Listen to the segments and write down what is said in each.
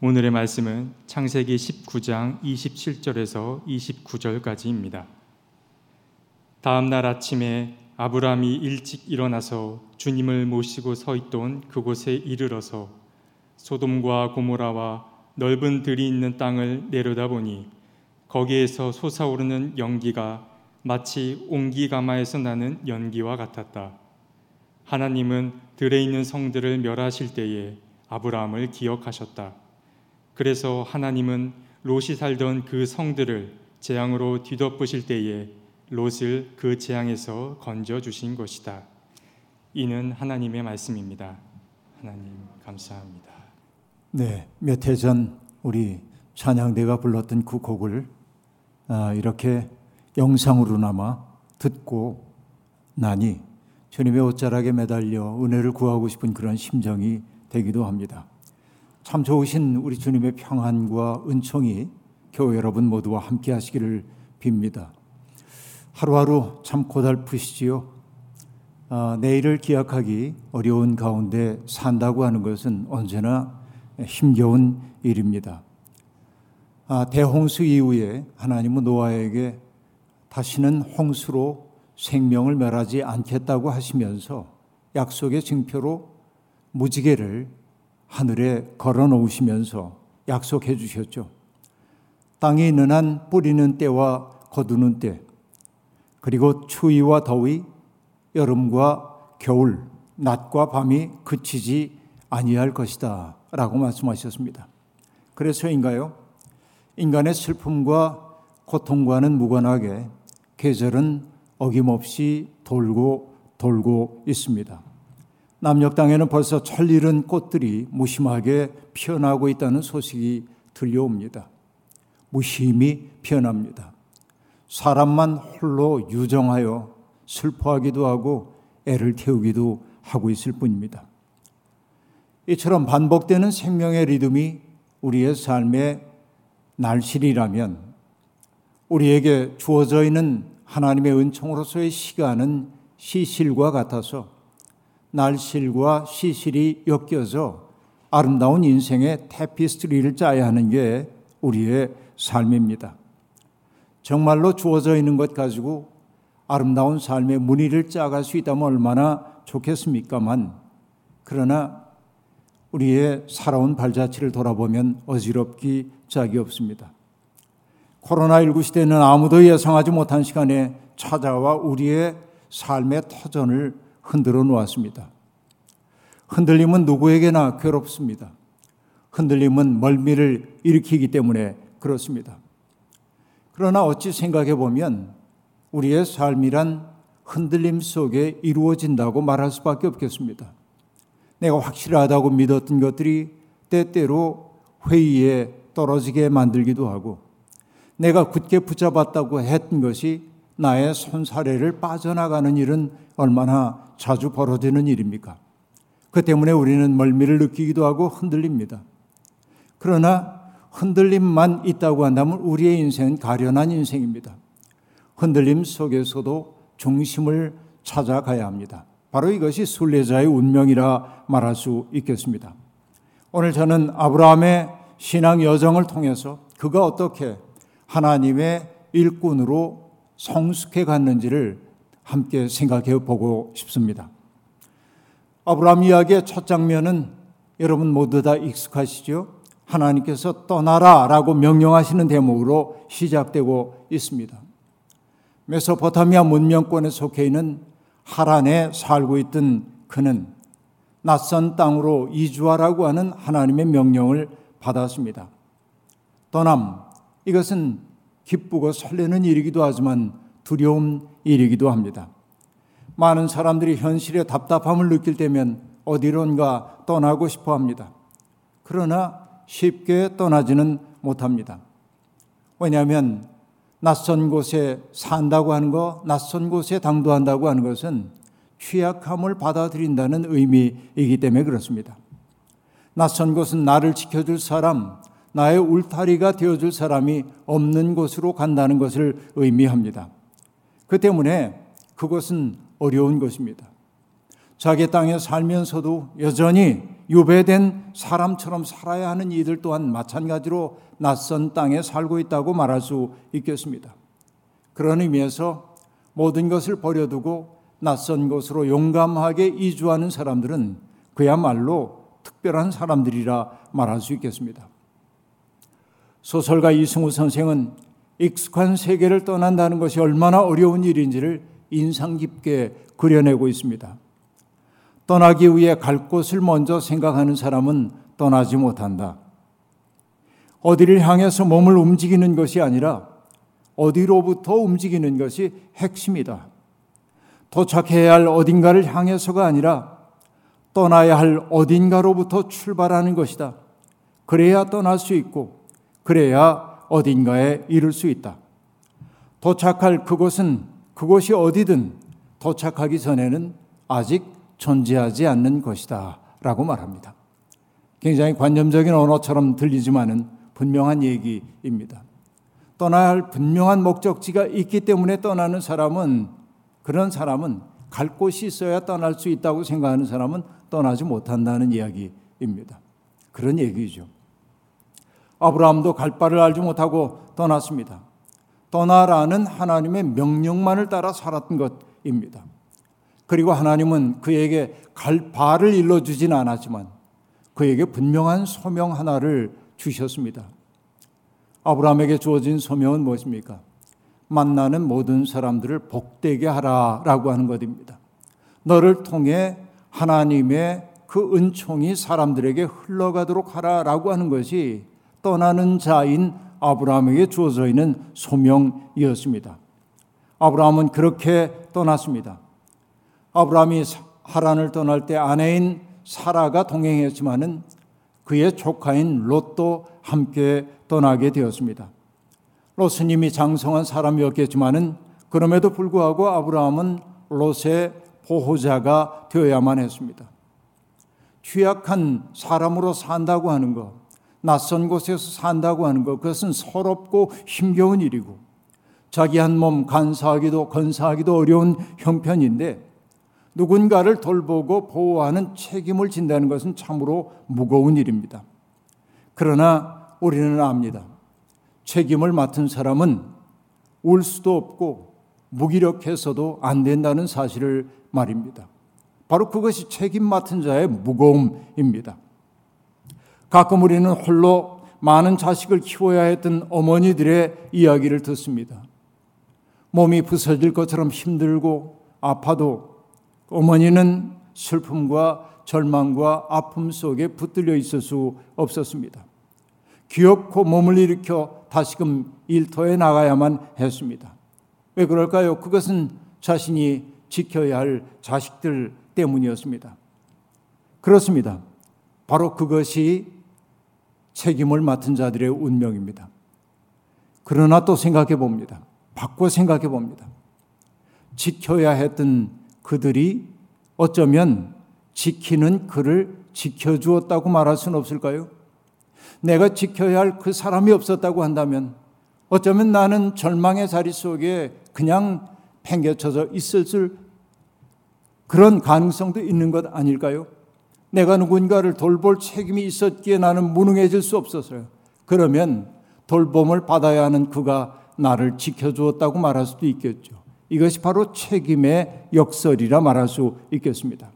오늘의 말씀은 창세기 19장 27절에서 29절까지입니다. 다음 날 아침에 아브라함이 일찍 일어나서 주님을 모시고 서 있던 그곳에 이르러서 소돔과 고모라와 넓은 들이 있는 땅을 내려다보니 거기에서 솟아오르는 연기가 마치 옹기가마에서 나는 연기와 같았다. 하나님은 들에 있는 성들을 멸하실 때에 아브라함을 기억하셨다. 그래서 하나님은 롯이 살던 그 성들을 재앙으로 뒤덮으실 때에 롯을 그 재앙에서 건져 주신 것이다. 이는 하나님의 말씀입니다. 하나님 감사합니다. 네, 몇 해 전 우리 찬양대가 불렀던 그 곡을 아, 이렇게 영상으로나마 듣고 나니 주님의 옷자락에 매달려 은혜를 구하고 싶은 그런 심정이 되기도 합니다. 참 좋으신 우리 주님의 평안과 은총이 교회 여러분 모두와 함께 하시기를 빕니다. 하루하루 참 고달프시지요. 아, 내일을 기약하기 어려운 가운데 산다고 하는 것은 언제나 힘겨운 일입니다. 아, 대홍수 이후에 하나님은 노아에게 다시는 홍수로 생명을 멸하지 않겠다고 하시면서 약속의 증표로 무지개를 하늘에 걸어 놓으시면서 약속해 주셨죠. 땅이 있는 한 뿌리는 때와 거두는 때, 그리고 추위와 더위, 여름과 겨울, 낮과 밤이 그치지 아니할 것이다. 라고 말씀하셨습니다. 그래서인가요? 인간의 슬픔과 고통과는 무관하게 계절은 어김없이 돌고 돌고 있습니다. 남녘 땅에는 벌써 철이른 꽃들이 무심하게 피어나고 있다는 소식이 들려옵니다. 무심히 피어납니다. 사람만 홀로 유정하여 슬퍼하기도 하고 애를 태우기도 하고 있을 뿐입니다. 이처럼 반복되는 생명의 리듬이 우리의 삶의 날실이라면 우리에게 주어져 있는 하나님의 은총으로서의 시간은 시실과 같아서 날실과 시실이 엮여서 아름다운 인생의 테피스트리를 짜야 하는 게 우리의 삶입니다. 정말로 주어져 있는 것 가지고 아름다운 삶의 무늬를 짜갈 수 있다면 얼마나 좋겠습니까만 그러나 우리의 살아온 발자취를 돌아보면 어지럽기 짝이 없습니다. 코로나19 시대는 아무도 예상하지 못한 시간에 찾아와 우리의 삶의 터전을 흔들어 놓았습니다. 흔들림은 누구에게나 괴롭습니다. 흔들림은 멀미를 일으키기 때문에 그렇습니다. 그러나 어찌 생각해 보면 우리의 삶이란 흔들림 속에 이루어진다고 말할 수밖에 없겠습니다. 내가 확실하다고 믿었던 것들이 때때로 회의에 떨어지게 만들기도 하고 내가 굳게 붙잡았다고 했던 것이 나의 손사래를 빠져나가는 일은 얼마나 자주 벌어지는 일입니까? 그 때문에 우리는 멀미를 느끼기도 하고 흔들립니다. 그러나 흔들림만 있다고 한다면 우리의 인생은 가련한 인생입니다. 흔들림 속에서도 중심을 찾아가야 합니다. 바로 이것이 순례자의 운명이라 말할 수 있겠습니다. 오늘 저는 아브라함의 신앙 여정을 통해서 그가 어떻게 하나님의 일꾼으로 성숙해 갔는지를 함께 생각해 보고 싶습니다. 아브라함 이야기의 첫 장면은 여러분 모두 다 익숙하시죠? 하나님께서 떠나라 라고 명령하시는 대목으로 시작되고 있습니다. 메소포타미아 문명권에 속해 있는 하란에 살고 있던 그는 낯선 땅으로 이주하라고 하는 하나님의 명령을 받았습니다. 떠남, 이것은 기쁘고 설레는 일이기도 하지만 두려운 일이기도 합니다. 많은 사람들이 현실에 답답함을 느낄 때면 어디론가 떠나고 싶어 합니다. 그러나 쉽게 떠나지는 못합니다. 왜냐하면 낯선 곳에 산다고 하는 것, 낯선 곳에 당도한다고 하는 것은 취약함을 받아들인다는 의미이기 때문에 그렇습니다. 낯선 곳은 나를 지켜줄 사람, 나의 울타리가 되어줄 사람이 없는 곳으로 간다는 것을 의미합니다. 그 때문에 그것은 어려운 것입니다. 자기 땅에 살면서도 여전히 유배된 사람처럼 살아야 하는 이들 또한 마찬가지로 낯선 땅에 살고 있다고 말할 수 있겠습니다. 그런 의미에서 모든 것을 버려두고 낯선 곳으로 용감하게 이주하는 사람들은 그야말로 특별한 사람들이라 말할 수 있겠습니다. 소설가 이승우 선생은 익숙한 세계를 떠난다는 것이 얼마나 어려운 일인지를 인상 깊게 그려내고 있습니다. 떠나기 위해 갈 곳을 먼저 생각하는 사람은 떠나지 못한다. 어디를 향해서 몸을 움직이는 것이 아니라 어디로부터 움직이는 것이 핵심이다. 도착해야 할 어딘가를 향해서가 아니라 떠나야 할 어딘가로부터 출발하는 것이다. 그래야 떠날 수 있고, 그래야 어딘가에 이를 수 있다. 도착할 그곳은 그곳이 어디든 도착하기 전에는 아직 존재하지 않는 것이다. 라고 말합니다. 굉장히 관념적인 언어처럼 들리지만은 분명한 얘기입니다. 떠나야 할 분명한 목적지가 있기 때문에 떠나는 사람은 그런 사람은 갈 곳이 있어야 떠날 수 있다고 생각하는 사람은 떠나지 못한다는 이야기입니다. 그런 얘기죠. 아브라함도 갈 바를 알지 못하고 떠났습니다. 떠나라는 하나님의 명령만을 따라 살았던 것입니다. 그리고 하나님은 그에게 갈 바를 일러주진 않았지만 그에게 분명한 소명 하나를 주셨습니다. 아브라함에게 주어진 소명은 무엇입니까? 만나는 모든 사람들을 복되게 하라라고 하는 것입니다. 너를 통해 하나님의 그 은총이 사람들에게 흘러가도록 하라라고 하는 것이 떠나는 자인 아브라함에게 주어져 있는 소명이었습니다. 아브라함은 그렇게 떠났습니다. 아브라함이 하란을 떠날 때 아내인 사라가 동행했지만은 그의 조카인 롯도 함께 떠나게 되었습니다. 롯은 이미 장성한 사람이었겠지만은 그럼에도 불구하고 아브라함은 롯의 보호자가 되어야만 했습니다. 취약한 사람으로 산다고 하는 것, 낯선 곳에서 산다고 하는 것, 그것은 서럽고 힘겨운 일이고, 자기 한 몸 간사하기도 건사하기도 어려운 형편인데, 누군가를 돌보고 보호하는 책임을 진다는 것은 참으로 무거운 일입니다. 그러나 우리는 압니다. 책임을 맡은 사람은 울 수도 없고 무기력해서도 안 된다는 사실을 말입니다. 바로 그것이 책임 맡은 자의 무거움입니다. 가끔 우리는 홀로 많은 자식을 키워야 했던 어머니들의 이야기를 듣습니다. 몸이 부서질 것처럼 힘들고 아파도 어머니는 슬픔과 절망과 아픔 속에 붙들려 있을 수 없었습니다. 귀엽고 몸을 일으켜 다시금 일터에 나가야만 했습니다. 왜 그럴까요? 그것은 자신이 지켜야 할 자식들 때문이었습니다. 그렇습니다. 바로 그것이 책임을 맡은 자들의 운명입니다. 그러나 또 생각해 봅니다. 바꿔 생각해 봅니다. 지켜야 했던 그들이 어쩌면 지키는 그를 지켜주었다고 말할 수는 없을까요? 내가 지켜야 할 그 사람이 없었다고 한다면 어쩌면 나는 절망의 자리 속에 그냥 팽개쳐져 있을 그런 가능성도 있는 것 아닐까요? 내가 누군가를 돌볼 책임이 있었기에 나는 무능해질 수 없었어요. 그러면 돌봄을 받아야 하는 그가 나를 지켜주었다고 말할 수도 있겠죠. 이것이 바로 책임의 역설이라 말할 수 있겠습니다.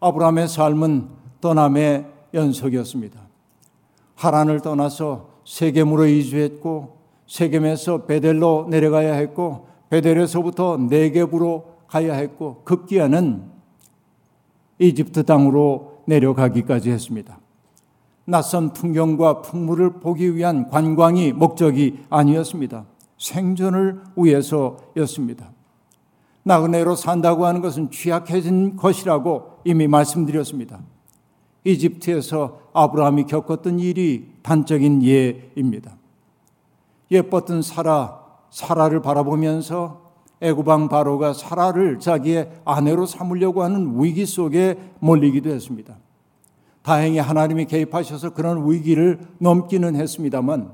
아브라함의 삶은 떠남의 연속이었습니다. 하란을 떠나서 세겜으로 이주했고 세겜에서 베델로 내려가야 했고 베델에서부터 네겝으로 가야 했고 급기야는 이집트 땅으로 내려가기까지 했습니다. 낯선 풍경과 풍물을 보기 위한 관광이 목적이 아니었습니다. 생존을 위해서였습니다. 나그네로 산다고 하는 것은 취약해진 것이라고 이미 말씀드렸습니다. 이집트에서 아브라함이 겪었던 일이 단적인 예입니다. 예뻤던 사라, 사라를 바라보면서 애굽왕 바로가 사라를 자기의 아내로 삼으려고 하는 위기 속에 몰리기도 했습니다. 다행히 하나님이 개입하셔서 그런 위기를 넘기는 했습니다만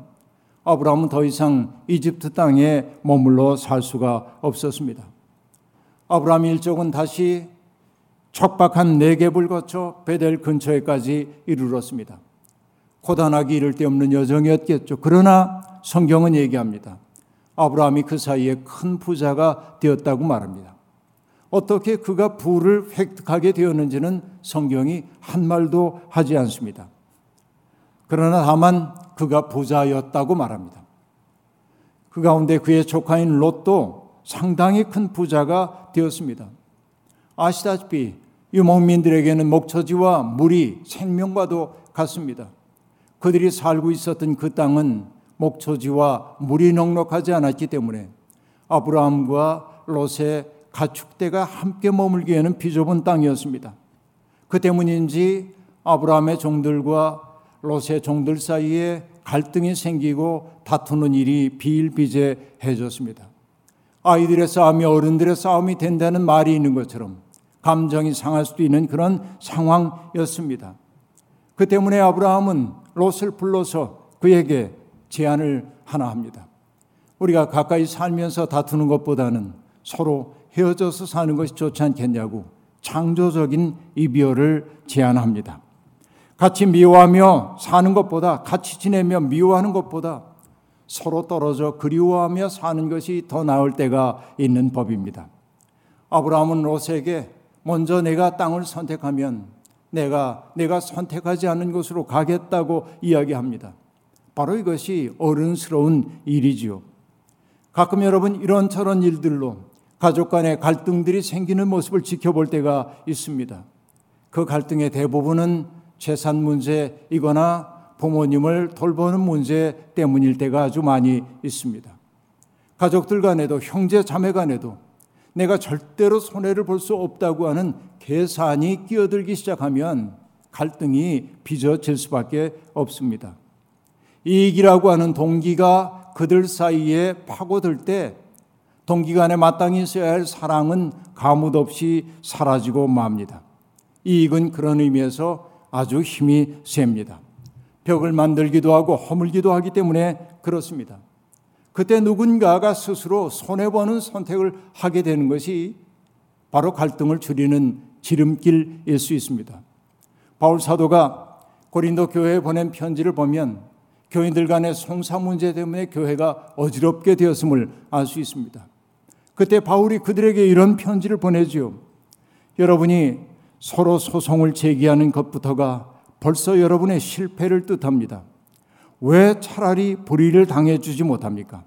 아브라함은 더 이상 이집트 땅에 머물러 살 수가 없었습니다. 아브라함 일족은 다시 척박한 네겝을 거쳐 베델 근처에까지 이르렀습니다. 고단하기 이를 데 없는 여정이었겠죠. 그러나 성경은 얘기합니다. 아브라함이 그 사이에 큰 부자가 되었다고 말합니다. 어떻게 그가 부를 획득하게 되었는지는 성경이 한 말도 하지 않습니다. 그러나 다만 그가 부자였다고 말합니다. 그 가운데 그의 조카인 롯도 상당히 큰 부자가 되었습니다. 아시다시피 유목민들에게는 목처지와 물이 생명과도 같습니다. 그들이 살고 있었던 그 땅은 목초지와 물이 넉넉하지 않았기 때문에 아브라함과 롯의 가축대가 함께 머물기에는 비좁은 땅이었습니다. 그 때문인지 아브라함의 종들과 롯의 종들 사이에 갈등이 생기고 다투는 일이 비일비재해졌습니다. 아이들의 싸움이 어른들의 싸움이 된다는 말이 있는 것처럼 감정이 상할 수도 있는 그런 상황이었습니다. 그 때문에 아브라함은 롯을 불러서 그에게 제안을 하나 합니다. 우리가 가까이 살면서 다투는 것보다는 서로 헤어져서 사는 것이 좋지 않겠냐고 창조적인 이별을 제안합니다. 같이 미워하며 사는 것보다 같이 지내며 미워하는 것보다 서로 떨어져 그리워하며 사는 것이 더 나을 때가 있는 법입니다. 아브라함은 롯에게 먼저 내가 땅을 선택하면 내가 내가 선택하지 않은 곳으로 가겠다고 이야기합니다. 바로 이것이 어른스러운 일이지요. 가끔 여러분 이런저런 일들로 가족 간의 갈등들이 생기는 모습을 지켜볼 때가 있습니다. 그 갈등의 대부분은 재산 문제이거나 부모님을 돌보는 문제 때문일 때가 아주 많이 있습니다. 가족들 간에도 형제 자매 간에도 내가 절대로 손해를 볼 수 없다고 하는 계산이 끼어들기 시작하면 갈등이 빚어질 수밖에 없습니다. 이익이라고 하는 동기가 그들 사이에 파고들 때 동기 간에 마땅히 있어야 할 사랑은 가뭇 없이 사라지고 맙니다. 이익은 그런 의미에서 아주 힘이 셉니다. 벽을 만들기도 하고 허물기도 하기 때문에 그렇습니다. 그때 누군가가 스스로 손해보는 선택을 하게 되는 것이 바로 갈등을 줄이는 지름길일 수 있습니다. 바울 사도가 고린도 교회에 보낸 편지를 보면 교인들 간의 송사 문제 때문에 교회가 어지럽게 되었음을 알 수 있습니다. 그때 바울이 그들에게 이런 편지를 보내지요. 여러분이 서로 소송을 제기하는 것부터가 벌써 여러분의 실패를 뜻합니다. 왜 차라리 불의를 당해주지 못합니까?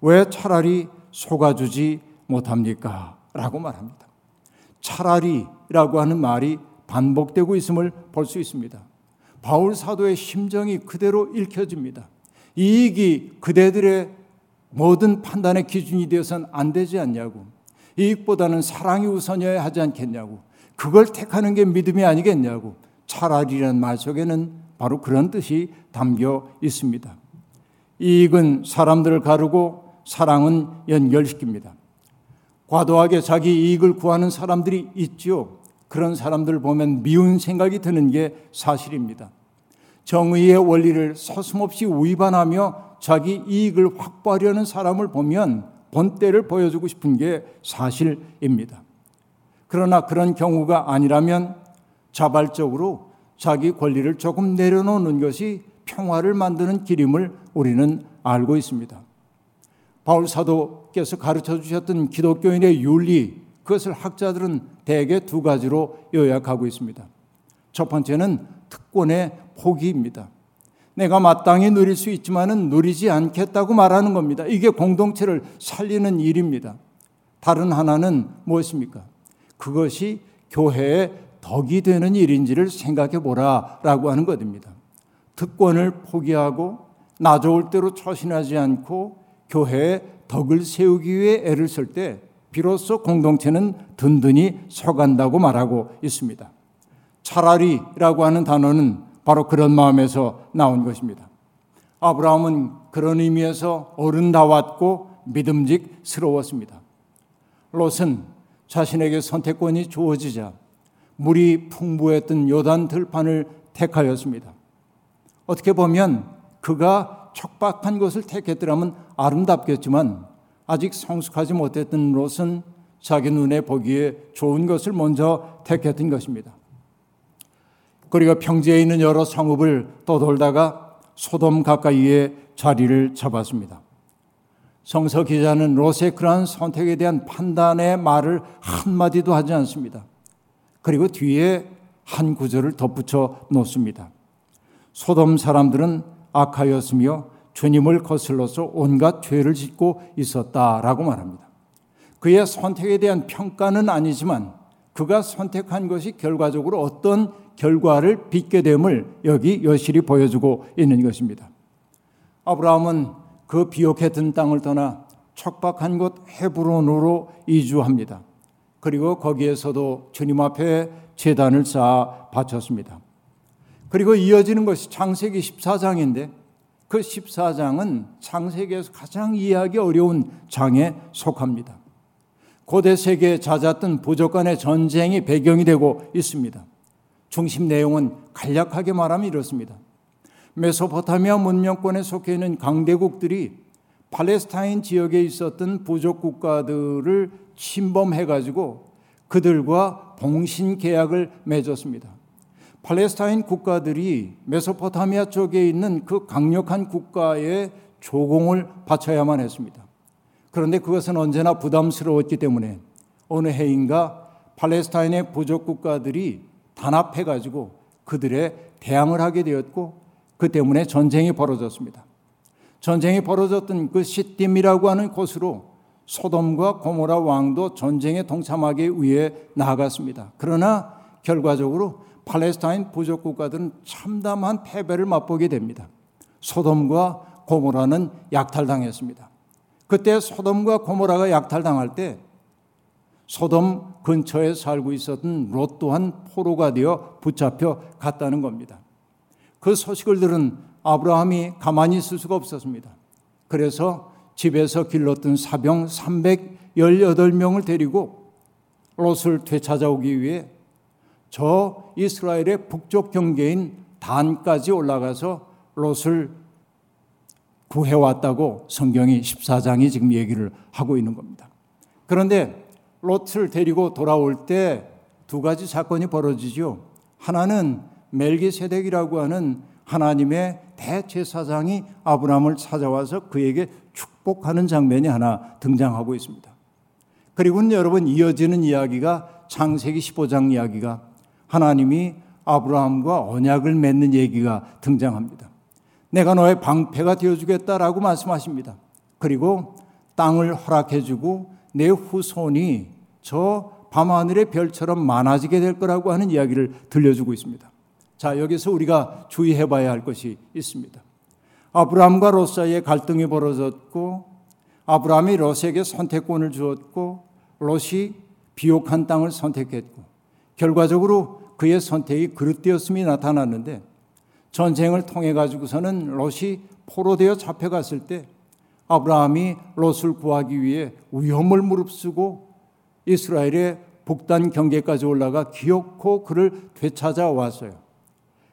왜 차라리 속아주지 못합니까? 라고 말합니다. 차라리라고 하는 말이 반복되고 있음을 볼 수 있습니다. 바울 사도의 심정이 그대로 읽혀집니다. 이익이 그대들의 모든 판단의 기준이 되어서는 안 되지 않냐고. 이익보다는 사랑이 우선이어야 하지 않겠냐고. 그걸 택하는 게 믿음이 아니겠냐고. 차라리라는 말 속에는 바로 그런 뜻이 담겨 있습니다. 이익은 사람들을 가르고 사랑은 연결시킵니다. 과도하게 자기 이익을 구하는 사람들이 있지요. 그런 사람들 보면 미운 생각이 드는 게 사실입니다. 정의의 원리를 서슴없이 위반하며 자기 이익을 확보하려는 사람을 보면 본때를 보여주고 싶은 게 사실입니다. 그러나 그런 경우가 아니라면 자발적으로 자기 권리를 조금 내려놓는 것이 평화를 만드는 길임을 우리는 알고 있습니다. 바울 사도께서 가르쳐 주셨던 기독교인의 윤리, 그것을 학자들은 대개 두 가지로 요약하고 있습니다. 첫 번째는 특권의 포기입니다. 내가 마땅히 누릴 수 있지만은 누리지 않겠다고 말하는 겁니다. 이게 공동체를 살리는 일입니다. 다른 하나는 무엇입니까? 그것이 교회의 덕이 되는 일인지를 생각해 보라라고 하는 것입니다. 특권을 포기하고 나 좋을 대로 처신하지 않고 교회에 덕을 세우기 위해 애를 쓸 때 비로소 공동체는 든든히 서간다고 말하고 있습니다. 차라리라고 하는 단어는 바로 그런 마음에서 나온 것입니다. 아브라함은 그런 의미에서 어른다웠고 믿음직스러웠습니다. 롯은 자신에게 선택권이 주어지자 물이 풍부했던 요단 들판을 택하였습니다. 어떻게 보면 그가 척박한 것을 택했더라면 아름답겠지만 아직 성숙하지 못했던 롯은 자기 눈에 보기에 좋은 것을 먼저 택했던 것입니다. 그리고 평지에 있는 여러 성읍을 떠돌다가 소돔 가까이에 자리를 잡았습니다. 성서 기자는 롯의 그러한 선택에 대한 판단의 말을 한마디도 하지 않습니다. 그리고 뒤에 한 구절을 덧붙여 놓습니다. 소돔 사람들은 악하였으며 주님을 거슬러서 온갖 죄를 짓고 있었다라고 말합니다. 그의 선택에 대한 평가는 아니지만 그가 선택한 것이 결과적으로 어떤 결과를 빚게 됨을 여기 여실히 보여주고 있는 것입니다. 아브라함은 그 비옥했던 땅을 떠나 척박한 곳 헤브론으로 이주합니다. 그리고 거기에서도 주님 앞에 제단을 쌓아 바쳤습니다. 그리고 이어지는 것이 창세기 14장인데 그 14장은 창세기에서 가장 이해하기 어려운 장에 속합니다. 고대 세계에 잦았던 부족 간의 전쟁이 배경이 되고 있습니다. 중심 내용은 간략하게 말하면 이렇습니다. 메소포타미아 문명권에 속해 있는 강대국들이 팔레스타인 지역에 있었던 부족 국가들을 침범해 가지고 그들과 봉신 계약을 맺었습니다. 팔레스타인 국가들이 메소포타미아 쪽에 있는 그 강력한 국가에 조공을 바쳐야만 했습니다. 그런데 그것은 언제나 부담스러웠기 때문에 어느 해인가 팔레스타인의 부족 국가들이 단합해 가지고 그들의 대항을 하게 되었고 그 때문에 전쟁이 벌어졌습니다. 전쟁이 벌어졌던 그 시딤이라고 하는 곳으로 소돔과 고모라 왕도 전쟁에 동참하기 위해 나아갔습니다. 그러나 결과적으로 팔레스타인 부족 국가들은 참담한 패배를 맛보게 됩니다. 소돔과 고모라는 약탈당했습니다. 그때 소돔과 고모라가 약탈당할 때 소돔 근처에 살고 있었던 롯 또한 포로가 되어 붙잡혀 갔다는 겁니다. 그 소식을 들은 아브라함이 가만히 있을 수가 없었습니다. 그래서 집에서 길렀던 사병 318명을 데리고 롯을 되찾아오기 위해 저 이스라엘의 북쪽 경계인 단까지 올라가서 롯을 구해왔다고 성경이 14장이 지금 얘기를 하고 있는 겁니다. 그런데 롯을 데리고 돌아올 때 두 가지 사건이 벌어지죠. 하나는 멜기세덱이라고 하는 하나님의 대제사장이 아브라함을 찾아와서 그에게 축복하는 장면이 하나 등장하고 있습니다. 그리고 여러분 이어지는 이야기가 창세기 15장 이야기가 하나님이 아브라함과 언약을 맺는 얘기가 등장합니다. 내가 너의 방패가 되어주겠다라고 말씀하십니다. 그리고 땅을 허락해주고 내 후손이 저 밤하늘의 별처럼 많아지게 될 거라고 하는 이야기를 들려주고 있습니다. 자, 여기서 우리가 주의해 봐야 할 것이 있습니다. 아브라함과 롯 사이에 갈등이 벌어졌고 아브라함이 롯에게 선택권을 주었고 롯이 비옥한 땅을 선택했고 결과적으로 그의 선택이 그릇되었음이 나타났는데 전쟁을 통해 가지고서는 롯이 포로되어 잡혀갔을 때 아브라함이 롯을 구하기 위해 위험을 무릅쓰고 이스라엘의 북단 경계까지 올라가 기어코 그를 되찾아 왔어요.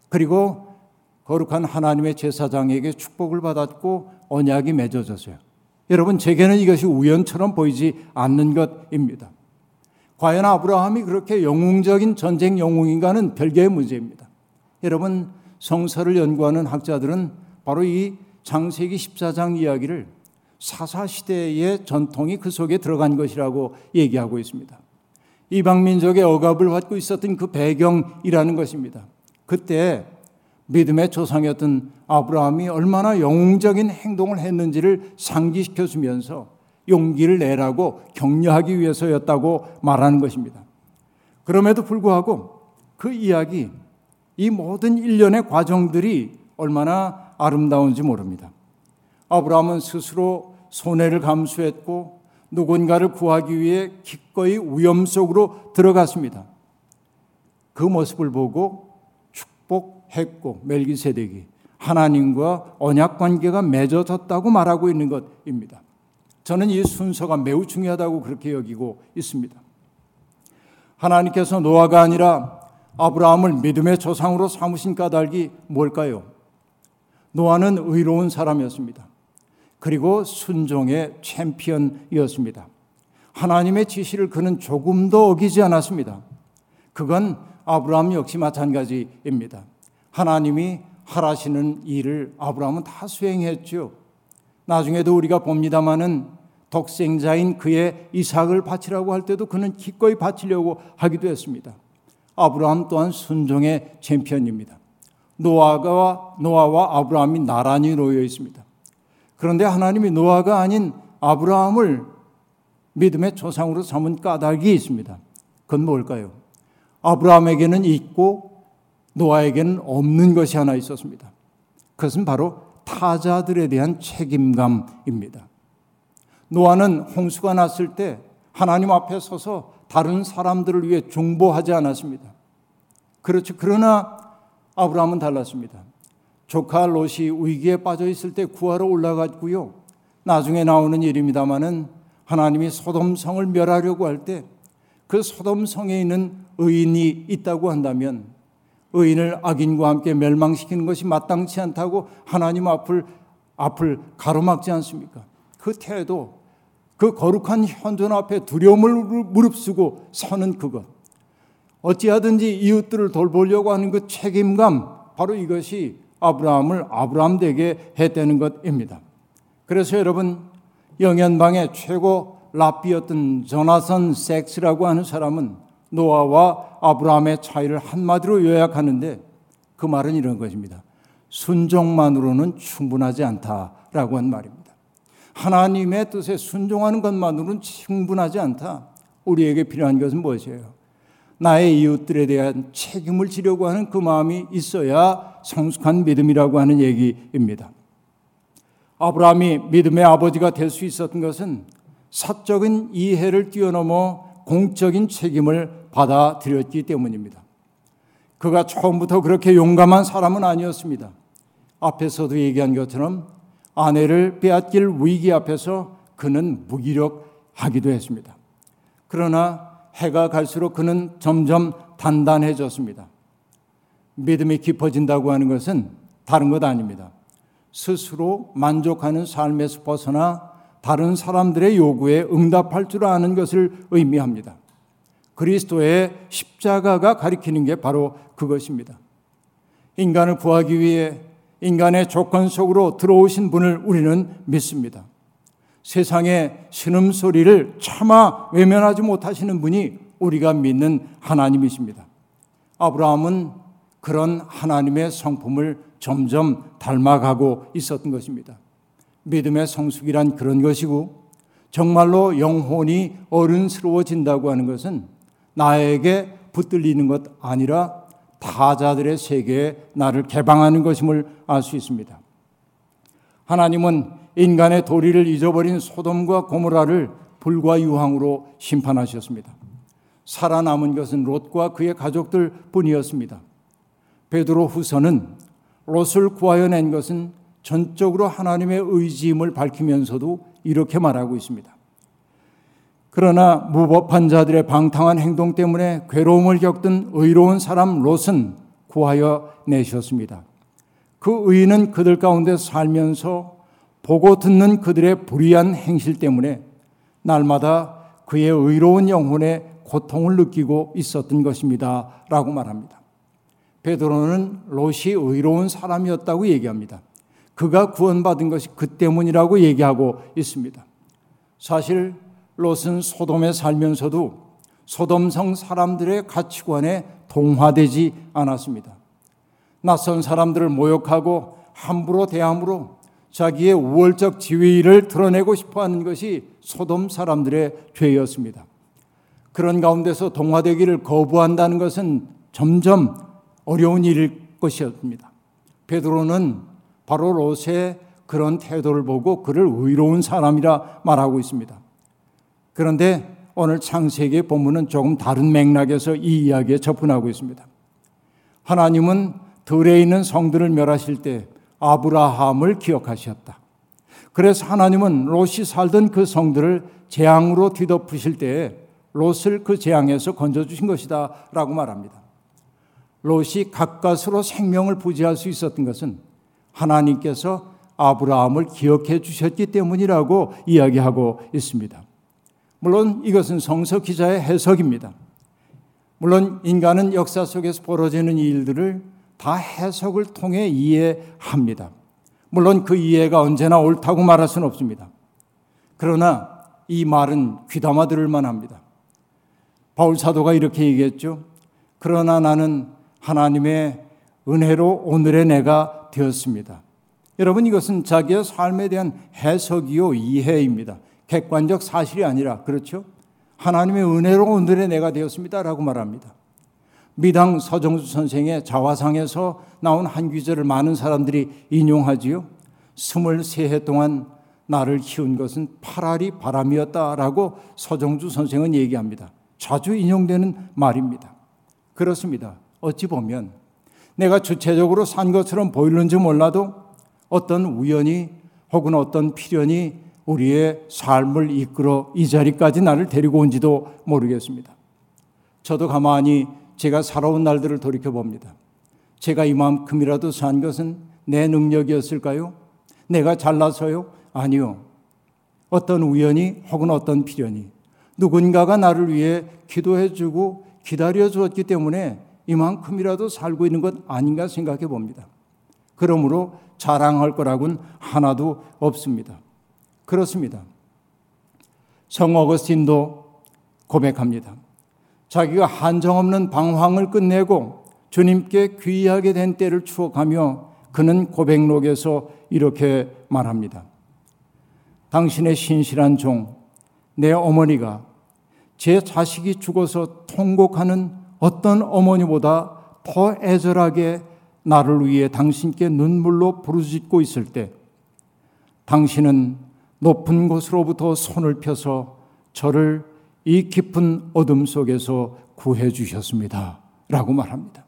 그리고 거룩한 하나님의 제사장에게 축복을 받았고 언약이 맺어졌어요. 여러분, 제게는 이것이 우연처럼 보이지 않는 것입니다. 과연 아브라함이 그렇게 영웅적인 전쟁 영웅인가는 별개의 문제입니다. 여러분, 성서를 연구하는 학자들은 바로 이 장세기 14장 이야기를 사사시대의 전통이 그 속에 들어간 것이라고 얘기하고 있습니다. 이방민족의 억압을 받고 있었던 그 배경이라는 것입니다. 그때 믿음의 조상이었던 아브라함이 얼마나 영웅적인 행동을 했는지를 상기시켜 주면서 용기를 내라고 격려하기 위해서였다고 말하는 것입니다. 그럼에도 불구하고 그 이야기, 이 모든 일련의 과정들이 얼마나 아름다운지 모릅니다. 아브라함은 스스로 손해를 감수했고 누군가를 구하기 위해 기꺼이 위험 속으로 들어갔습니다. 그 모습을 보고 축복했고 멜기세덱이 하나님과 언약 관계가 맺어졌다고 말하고 있는 것입니다. 저는 이 순서가 매우 중요하다고 그렇게 여기고 있습니다. 하나님께서 노아가 아니라 아브라함을 믿음의 조상으로 삼으신 까닭이 뭘까요? 노아는 의로운 사람이었습니다. 그리고 순종의 챔피언이었습니다. 하나님의 지시를 그는 조금도 어기지 않았습니다. 그건 아브라함 역시 마찬가지입니다. 하나님이 하라시는 일을 아브라함은 다 수행했죠. 나중에도 우리가 봅니다마는 독생자인 그의 이삭을 바치라고 할 때도 그는 기꺼이 바치려고 하기도 했습니다. 아브라함 또한 순종의 챔피언입니다. 노아가 노아와 아브라함이 나란히 놓여 있습니다. 그런데 하나님이 노아가 아닌 아브라함을 믿음의 조상으로 삼은 까닭이 있습니다. 그건 뭘까요? 아브라함에게는 있고 노아에게는 없는 것이 하나 있었습니다. 그것은 바로 타자들에 대한 책임감입니다. 노아는 홍수가 났을 때 하나님 앞에 서서 다른 사람들을 위해 중보하지 않았습니다. 그렇죠. 그러나 아브라함은 달랐습니다. 조카 롯이 위기에 빠져 있을 때 구하러 올라갔고요. 나중에 나오는 일입니다마는 하나님이 소돔성을 멸하려고 할 때 그 소돔성에 있는 의인이 있다고 한다면 의인을 악인과 함께 멸망시키는 것이 마땅치 않다고 하나님 앞을 앞을 가로막지 않습니까? 그 태도, 그 거룩한 현존 앞에 두려움을 무릅쓰고 서는 그것. 어찌하든지 이웃들을 돌보려고 하는 그 책임감, 바로 이것이 아브라함을 아브라함 되게 했다는 것입니다. 그래서 여러분, 영연방의 최고 랍비였던 조나선 섹스라고 하는 사람은 노아와 아브라함의 차이를 한마디로 요약하는데 그 말은 이런 것입니다. 순종만으로는 충분하지 않다라고 한 말입니다. 하나님의 뜻에 순종하는 것만으로는 충분하지 않다. 우리에게 필요한 것은 무엇이에요? 나의 이웃들에 대한 책임을 지려고 하는 그 마음이 있어야 성숙한 믿음이라고 하는 얘기입니다. 아브라함이 믿음의 아버지가 될 수 있었던 것은 사적인 이해를 뛰어넘어 공적인 책임을 받아들였기 때문입니다. 그가 처음부터 그렇게 용감한 사람은 아니었습니다. 앞에서도 얘기한 것처럼 아내를 빼앗길 위기 앞에서 그는 무기력하기도 했습니다. 그러나 해가 갈수록 그는 점점 단단해졌습니다. 믿음이 깊어진다고 하는 것은 다른 것 아닙니다. 스스로 만족하는 삶에서 벗어나 다른 사람들의 요구에 응답할 줄 아는 것을 의미합니다. 그리스도의 십자가가 가리키는 게 바로 그것입니다. 인간을 구하기 위해 인간의 조건 속으로 들어오신 분을 우리는 믿습니다. 세상의 신음소리를 차마 외면하지 못하시는 분이 우리가 믿는 하나님이십니다. 아브라함은 그런 하나님의 성품을 점점 닮아가고 있었던 것입니다. 믿음의 성숙이란 그런 것이고 정말로 영혼이 어른스러워진다고 하는 것은 나에게 붙들리는 것 아니라 타자들의 세계에 나를 개방하는 것임을 알 수 있습니다. 하나님은 인간의 도리를 잊어버린 소돔과 고모라를 불과 유황으로 심판하셨습니다. 살아남은 것은 롯과 그의 가족들 뿐이었습니다. 베드로 후서는 롯을 구하여 낸 것은 전적으로 하나님의 의지임을 밝히면서도 이렇게 말하고 있습니다. 그러나 무법한 자들의 방탕한 행동 때문에 괴로움을 겪던 의로운 사람 롯은 구하여 내셨습니다. 그 의인은 그들 가운데 살면서 보고 듣는 그들의 불의한 행실 때문에 날마다 그의 의로운 영혼에 고통을 느끼고 있었던 것입니다. 라고 말합니다. 베드로는 롯이 의로운 사람이었다고 얘기합니다. 그가 구원받은 것이 그 때문이라고 얘기하고 있습니다. 사실 롯은 소돔에 살면서도 소돔성 사람들의 가치관에 동화되지 않았습니다. 낯선 사람들을 모욕하고 함부로 대함으로 자기의 우월적 지위를 드러내고 싶어 하는 것이 소돔 사람들의 죄였습니다. 그런 가운데서 동화되기를 거부한다는 것은 점점 어려운 일일 것이었습니다. 베드로는 바로 롯의 그런 태도를 보고 그를 의로운 사람이라 말하고 있습니다. 그런데 오늘 창세기 본문은 조금 다른 맥락에서 이 이야기에 접근하고 있습니다. 하나님은 들에 있는 성들을 멸하실 때 아브라함을 기억하셨다. 그래서 하나님은 롯이 살던 그 성들을 재앙으로 뒤덮으실 때 롯을 그 재앙에서 건져주신 것이다 라고 말합니다. 롯이 가까스로 생명을 부지할 수 있었던 것은 하나님께서 아브라함을 기억해 주셨기 때문이라고 이야기하고 있습니다. 물론 이것은 성서 기자의 해석입니다. 물론 인간은 역사 속에서 벌어지는 일들을 다 해석을 통해 이해합니다. 물론 그 이해가 언제나 옳다고 말할 수는 없습니다. 그러나 이 말은 귀담아 들을 만합니다. 바울 사도가 이렇게 얘기했죠. 그러나 나는 하나님의 은혜로 오늘의 내가 되었습니다. 여러분 이것은 자기의 삶에 대한 해석이요 이해입니다. 객관적 사실이 아니라 그렇죠? 하나님의 은혜로 오늘의 내가 되었습니다라고 말합니다. 미당 서정수 선생의 자화상에서 나온 한 구절을 많은 사람들이 인용하지요. 23해 동안 나를 키운 것은 파라리 바람이었다라고 서정주 선생은 얘기합니다. 자주 인용되는 말입니다. 그렇습니다. 어찌 보면 내가 주체적으로 산 것처럼 보이는지 몰라도 어떤 우연이 혹은 어떤 필연이 우리의 삶을 이끌어 이 자리까지 나를 데리고 온지도 모르겠습니다. 저도 가만히 제가 살아온 날들을 돌이켜 봅니다. 제가 이만큼이라도 산 것은 내 능력이었을까요? 내가 잘나서요? 아니요. 어떤 우연이 혹은 어떤 필연이 누군가가 나를 위해 기도해 주고 기다려 주었기 때문에 이만큼이라도 살고 있는 것 아닌가 생각해 봅니다. 그러므로 자랑할 거라고는 하나도 없습니다. 그렇습니다. 성 어거스틴도 고백합니다. 자기가 한정없는 방황을 끝내고 주님께 귀하게 된 때를 추억하며 그는 고백록에서 이렇게 말합니다. 당신의 신실한 종, 내 어머니가 제 자식이 죽어서 통곡하는 어떤 어머니보다 더 애절하게 나를 위해 당신께 눈물로 부르짖고 있을 때 당신은 높은 곳으로부터 손을 펴서 저를 이 깊은 어둠 속에서 구해 주셨습니다. 라고 말합니다.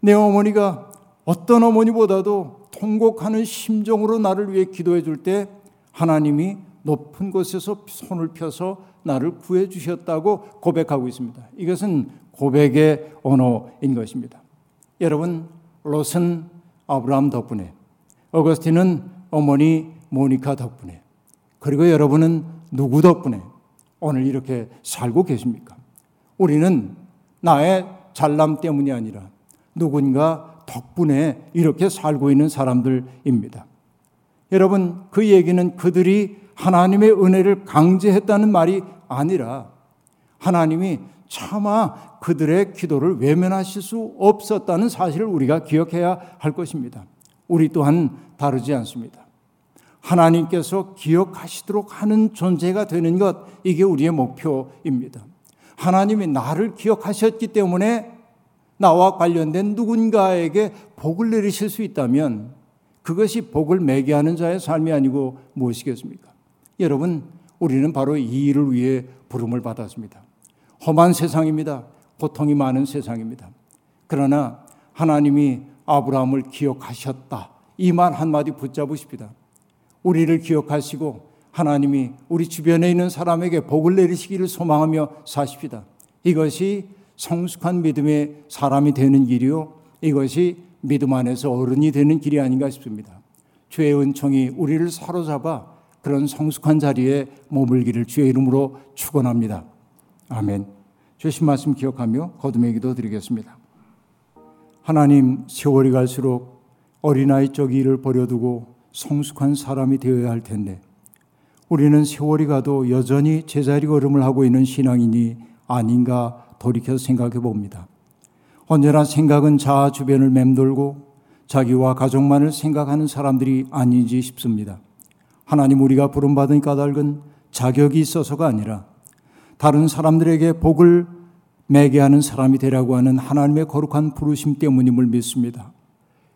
내 어머니가 어떤 어머니보다도 통곡하는 심정으로 나를 위해 기도해 줄 때 하나님이 높은 곳에서 손을 펴서 나를 구해 주셨다고 고백하고 있습니다. 이것은 고백의 언어인 것입니다. 여러분, 롯은 아브라함 덕분에, 어거스틴은 어머니 모니카 덕분에, 그리고 여러분은 누구 덕분에 오늘 이렇게 살고 계십니까? 우리는 나의 잘남 때문이 아니라 누군가 덕분에 이렇게 살고 있는 사람들입니다. 여러분, 그 얘기는 그들이 하나님의 은혜를 강제했다는 말이 아니라 하나님이 차마 그들의 기도를 외면하실 수 없었다는 사실을 우리가 기억해야 할 것입니다. 우리 또한 다르지 않습니다. 하나님께서 기억하시도록 하는 존재가 되는 것, 이게 우리의 목표입니다. 하나님이 나를 기억하셨기 때문에 나와 관련된 누군가에게 복을 내리실 수 있다면 그것이 복을 매게 하는 자의 삶이 아니고 무엇이겠습니까? 여러분, 우리는 바로 이 일을 위해 부름을 받았습니다. 험한 세상입니다. 고통이 많은 세상입니다. 그러나 하나님이 아브라함을 기억하셨다. 이 말 한마디 붙잡으십니다. 우리를 기억하시고 하나님이 우리 주변에 있는 사람에게 복을 내리시기를 소망하며 사십시다. 이것이 성숙한 믿음의 사람이 되는 길이요. 이것이 믿음 안에서 어른이 되는 길이 아닌가 싶습니다. 주의 은총이 우리를 사로잡아 그런 성숙한 자리에 머물기를 주의 이름으로 축원합니다. 아멘. 주신 말씀 기억하며 거듭의 기도 드리겠습니다. 하나님 세월이 갈수록 어린아이 쪽 일을 버려두고 성숙한 사람이 되어야 할 텐데 우리는 세월이 가도 여전히 제자리 걸음을 하고 있는 신앙인이 아닌가 돌이켜 생각해 봅니다. 언제나 생각은 자아 주변을 맴돌고 자기와 가족만을 생각하는 사람들이 아닌지 싶습니다. 하나님 우리가 부름받은 까닭은 자격이 있어서가 아니라 다른 사람들에게 복을 매게 하는 사람이 되라고 하는 하나님의 거룩한 부르심 때문임을 믿습니다.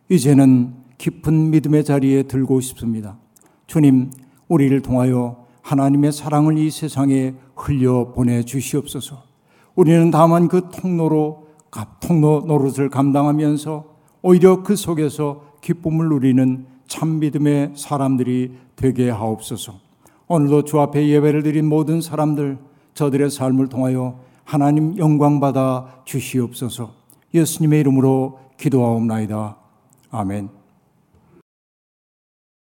이제는 깊은 믿음의 자리에 들고 싶습니다. 주님, 우리를 통하여 하나님의 사랑을 이 세상에 흘려 보내 주시옵소서. 우리는 다만 그 통로로 통로 노릇을 감당하면서 오히려 그 속에서 기쁨을 누리는 참 믿음의 사람들이 되게 하옵소서. 오늘도 주 앞에 예배를 드린 모든 사람들 저들의 삶을 통하여 하나님 영광 받아 주시옵소서. 예수님의 이름으로 기도하옵나이다. 아멘.